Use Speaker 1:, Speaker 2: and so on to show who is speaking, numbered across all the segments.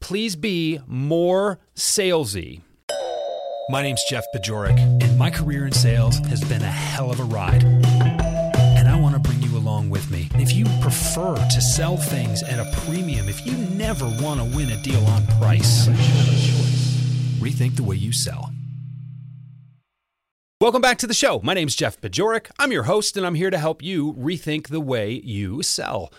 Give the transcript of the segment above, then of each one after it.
Speaker 1: please be more salesy. My name's Jeff Bajorek, and my career in sales has been a hell of a ride. And I want to bring you along with me. If you prefer to sell things at a premium, if you never want to win a deal on price, rethink the way you sell. Welcome back to the show. My name's Jeff Bajorek. I'm your host, and I'm here to help you rethink the way you sell.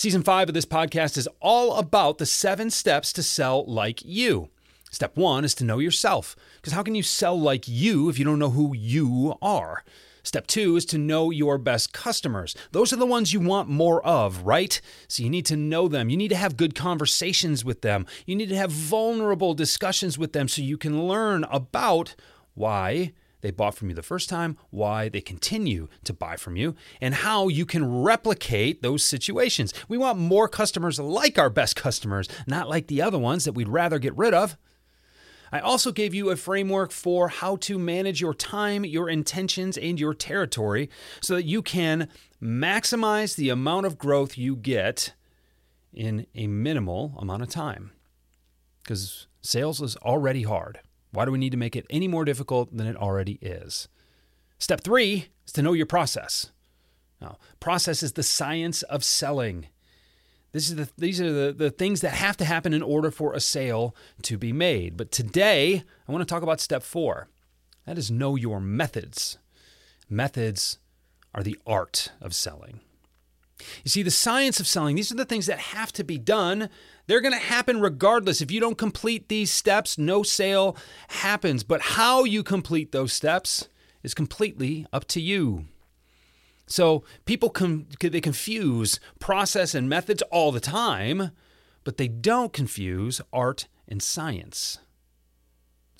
Speaker 1: Season five of this podcast is all about the seven steps to sell like you. Step one is to know yourself, because how can you sell like you if you don't know who you are? Step two is to know your best customers. Those are the ones you want more of, right? So you need to know them. You need to have good conversations with them. You need to have vulnerable discussions with them so you can learn about why they bought from you the first time, why they continue to buy from you, and how you can replicate those situations. We want more customers like our best customers, not like the other ones that we'd rather get rid of. I also gave you a framework for how to manage your time, your intentions, and your territory so that you can maximize the amount of growth you get in a minimal amount of time. Because sales is already hard. Why do we need to make it any more difficult than it already is? Step three is to know your process. Now, process is the science of selling. The, these are the, the things that have to happen in order for a sale to be made. But today, I want to talk about step four. That is know your methods. Methods are the art of selling. You see, the science of selling, these are the things that have to be done. They're going to happen regardless. If you don't complete these steps, no sale happens. But how you complete those steps is completely up to you. So people com- they confuse process and methods all the time, but they don't confuse art and science.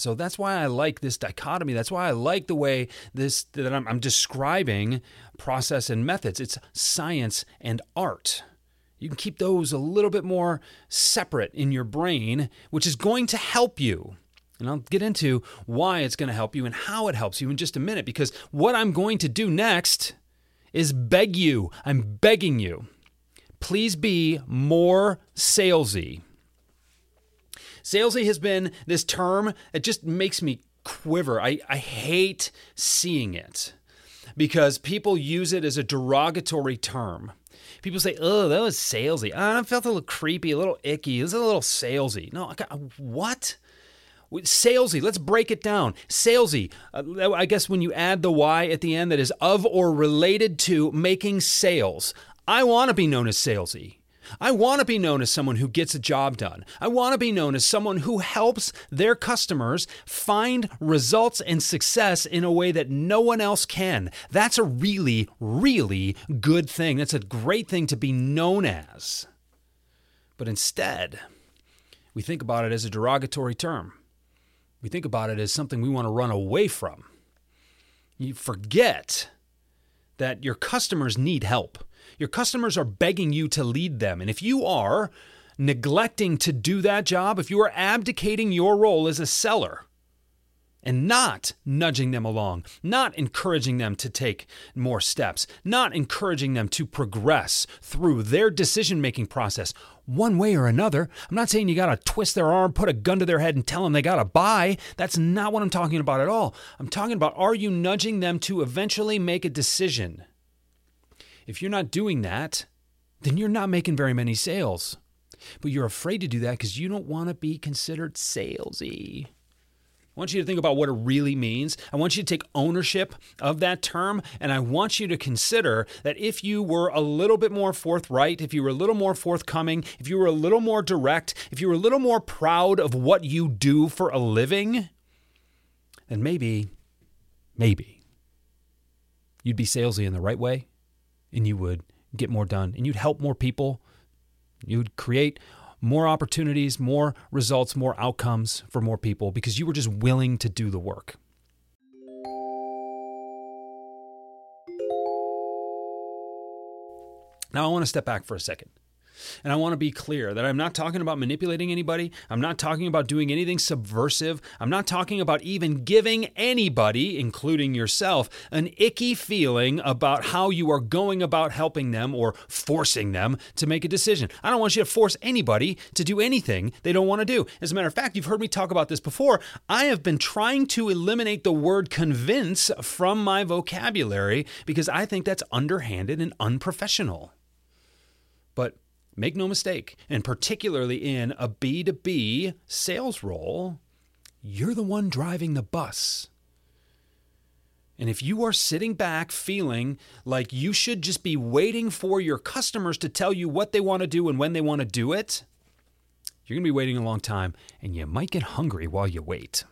Speaker 1: So that's why I like this dichotomy. That's why I like the way this that I'm, I'm describing process and methods. It's science and art. You can keep those a little bit more separate in your brain, which is going to help you. And I'll get into why it's going to help you and how it helps you in just a minute because what I'm going to do next is beg you. I'm begging you. Please be more salesy. Salesy has been this term that just makes me quiver. I, I hate seeing it because people use it as a derogatory term. People say, oh, that was salesy. Oh, I felt a little creepy, a little icky. It was a little salesy. No, what? Salesy, let's break it down. Salesy, uh, I guess when you add the Y at the end that is of or related to making sales. I want to be known as salesy. I want to be known as someone who gets a job done. I want to be known as someone who helps their customers find results and success in a way that no one else can. That's a really, really good thing. That's a great thing to be known as. But instead, we think about it as a derogatory term. We think about it as something we want to run away from. You forget that your customers need help. Your customers are begging you to lead them. And if you are neglecting to do that job, if you are abdicating your role as a seller, and not nudging them along, not encouraging them to take more steps, not encouraging them to progress through their decision making process one way or another. I'm not saying you got to twist their arm, put a gun to their head, and tell them they got to buy. That's not what I'm talking about at all. I'm talking about are you nudging them to eventually make a decision? If you're not doing that, then you're not making very many sales. But you're afraid to do that because you don't want to be considered salesy. I want you to think about what it really means. I want you to take ownership of that term. And I want you to consider that if you were a little bit more forthright, if you were a little more forthcoming, if you were a little more direct, if you were a little more proud of what you do for a living, then maybe, maybe you'd be salesy in the right way and you would get more done and you'd help more people. You'd create more opportunities, more results, more outcomes for more people because you were just willing to do the work. Now, I want to step back for a second. And I want to be clear that I'm not talking about manipulating anybody. I'm not talking about doing anything subversive. I'm not talking about even giving anybody, including yourself, an icky feeling about how you are going about helping them or forcing them to make a decision. I don't want you to force anybody to do anything they don't want to do. As a matter of fact, you've heard me talk about this before. I have been trying to eliminate the word convince from my vocabulary because I think that's underhanded and unprofessional. Make no mistake, and particularly in a B2B sales role, you're the one driving the bus. And if you are sitting back feeling like you should just be waiting for your customers to tell you what they want to do and when they want to do it, you're going to be waiting a long time and you might get hungry while you wait.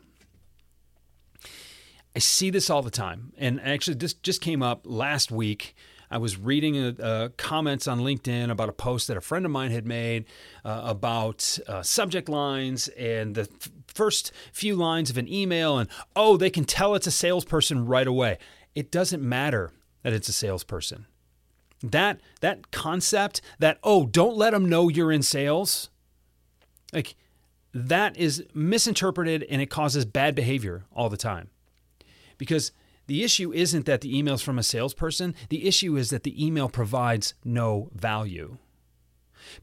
Speaker 1: I see this all the time. And actually, this just came up last week I was reading a, uh, uh, comments on LinkedIn about a post that a friend of mine had made uh, about uh, subject lines and the f- first few lines of an email, and oh, they can tell it's a salesperson right away. It doesn't matter that it's a salesperson. That that concept that oh, don't let them know you're in sales, like that is misinterpreted and it causes bad behavior all the time because the issue isn't that the email's from a salesperson, the issue is that the email provides no value.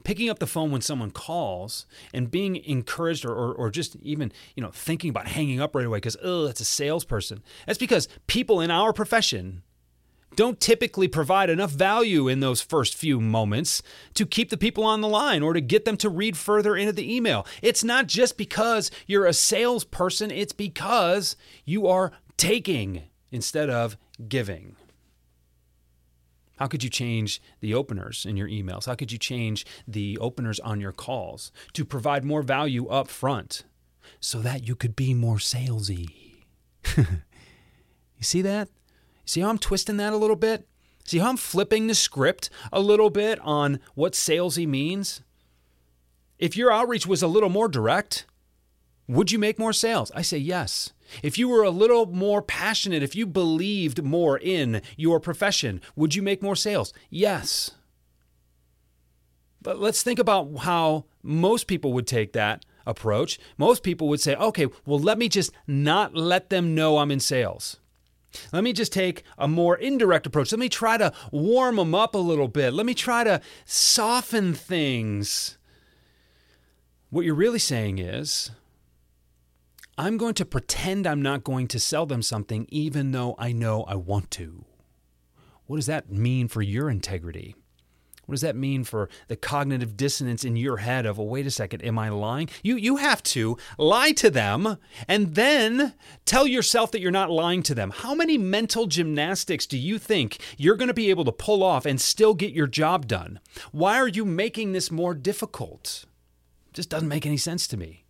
Speaker 1: Picking up the phone when someone calls and being encouraged or, or, or just even you know thinking about hanging up right away because oh that's a salesperson. That's because people in our profession don't typically provide enough value in those first few moments to keep the people on the line or to get them to read further into the email. It's not just because you're a salesperson, it's because you are taking instead of giving? How could you change the openers in your emails? How could you change the openers on your calls to provide more value up front so that you could be more salesy? you see that? See how I'm twisting that a little bit? See how I'm flipping the script a little bit on what salesy means? If your outreach was a little more direct, would you make more sales? I say yes. If you were a little more passionate, if you believed more in your profession, would you make more sales? Yes. But let's think about how most people would take that approach. Most people would say, okay, well, let me just not let them know I'm in sales. Let me just take a more indirect approach. Let me try to warm them up a little bit. Let me try to soften things. What you're really saying is, I'm going to pretend I'm not going to sell them something even though I know I want to. What does that mean for your integrity? What does that mean for the cognitive dissonance in your head of, well, wait a second, am I lying? You, you have to lie to them and then tell yourself that you're not lying to them. How many mental gymnastics do you think you're going to be able to pull off and still get your job done? Why are you making this more difficult? It just doesn't make any sense to me.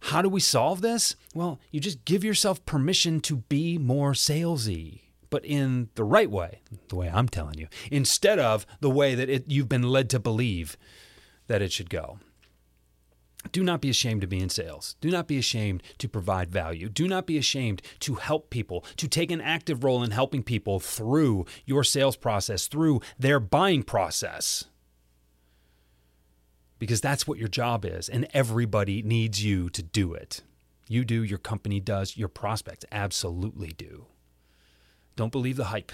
Speaker 1: How do we solve this? Well, you just give yourself permission to be more salesy, but in the right way, the way I'm telling you, instead of the way that it, you've been led to believe that it should go. Do not be ashamed to be in sales. Do not be ashamed to provide value. Do not be ashamed to help people, to take an active role in helping people through your sales process, through their buying process because that's what your job is, and everybody needs you to do it. You do, your company does, your prospects absolutely do. Don't believe the hype.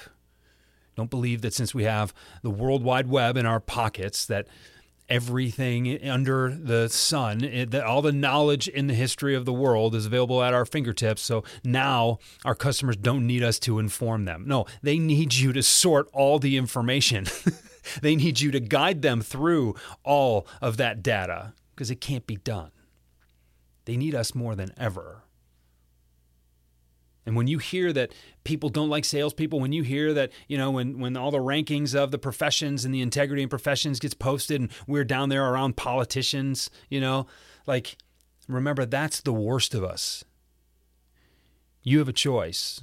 Speaker 1: Don't believe that since we have the World Wide Web in our pockets, that everything under the sun, eh, that all the knowledge in the history of the world is available at our fingertips. So now our customers don't need us to inform them. No, they need you to sort all the information. They need you to guide them through all of that data because it can't be done. They need us more than ever And when you hear that people don't like salespeople, when you hear that, you know, when, when all the rankings of the professions and the integrity in professions gets posted and we're down there around politicians, you know, like, remember, that's the worst of us. You have a choice.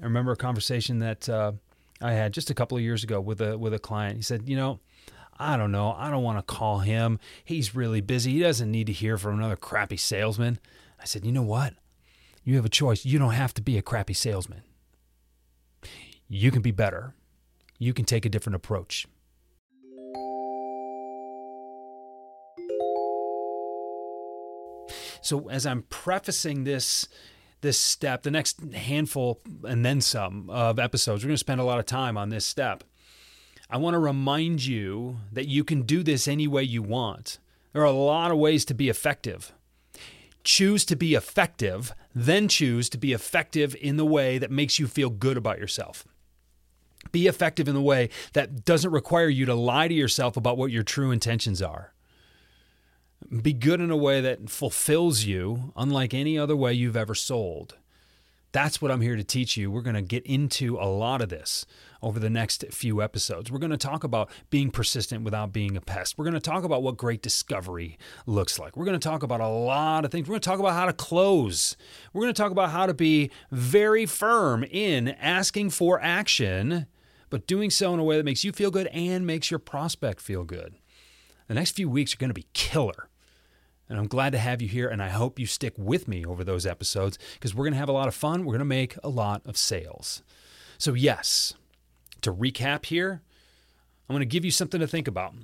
Speaker 1: I remember a conversation that uh, I had just a couple of years ago with a with a client. He said, "You know, I don't know. I don't want to call him. He's really busy. He doesn't need to hear from another crappy salesman." I said, "You know what? You have a choice. You don't have to be a crappy salesman. You can be better. You can take a different approach. So as I'm prefacing this this step, the next handful and then some of episodes, we're going to spend a lot of time on this step. I want to remind you that you can do this any way you want. There are a lot of ways to be effective choose to be effective, then choose to be effective in the way that makes you feel good about yourself. Be effective in the way that doesn't require you to lie to yourself about what your true intentions are. Be good in a way that fulfills you, unlike any other way you've ever sold. That's what I'm here to teach you. We're going to get into a lot of this over the next few episodes. We're going to talk about being persistent without being a pest. We're going to talk about what great discovery looks like. We're going to talk about a lot of things. We're going to talk about how to close. We're going to talk about how to be very firm in asking for action, but doing so in a way that makes you feel good and makes your prospect feel good. The next few weeks are going to be killer. And I'm glad to have you here, and I hope you stick with me over those episodes because we're going to have a lot of fun. We're going to make a lot of sales. So, yes, to recap here, I'm going to give you something to think about.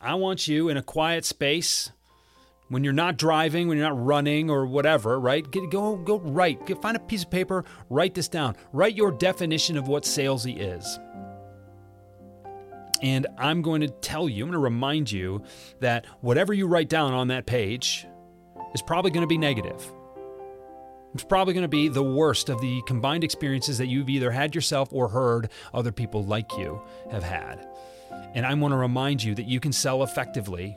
Speaker 1: I want you in a quiet space when you're not driving, when you're not running or whatever, right? Get, go go write. Get, find a piece of paper, write this down. Write your definition of what salesy is. And I'm going to tell you, I'm going to remind you that whatever you write down on that page is probably going to be negative. It's probably going to be the worst of the combined experiences that you've either had yourself or heard other people like you have had. And I want to remind you that you can sell effectively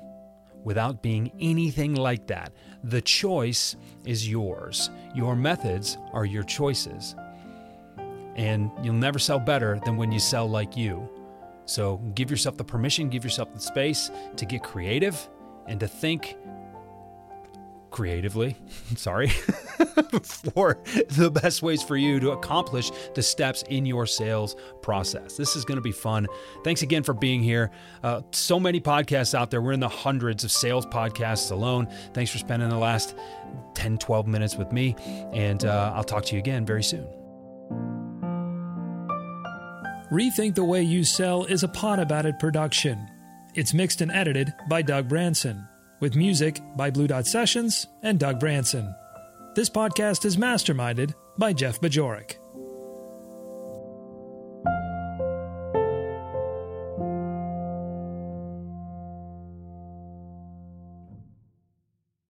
Speaker 1: without being anything like that. The choice is yours. Your methods are your choices. And you'll never sell better than when you sell like you. So give yourself the permission, give yourself the space to get creative and to think creatively, sorry, for the best ways for you to accomplish the steps in your sales process. This is going to be fun. Thanks again for being here. Uh, so many podcasts out there. We're in the hundreds of sales podcasts alone. Thanks for spending the last 10, 12 minutes with me. And uh, I'll talk to you again very soon.
Speaker 2: Rethink the Way You Sell is a Pod About It production. It's mixed and edited by Doug Branson, with music by Blue Dot Sessions and Doug Branson. This podcast is masterminded by Jeff Bajorek.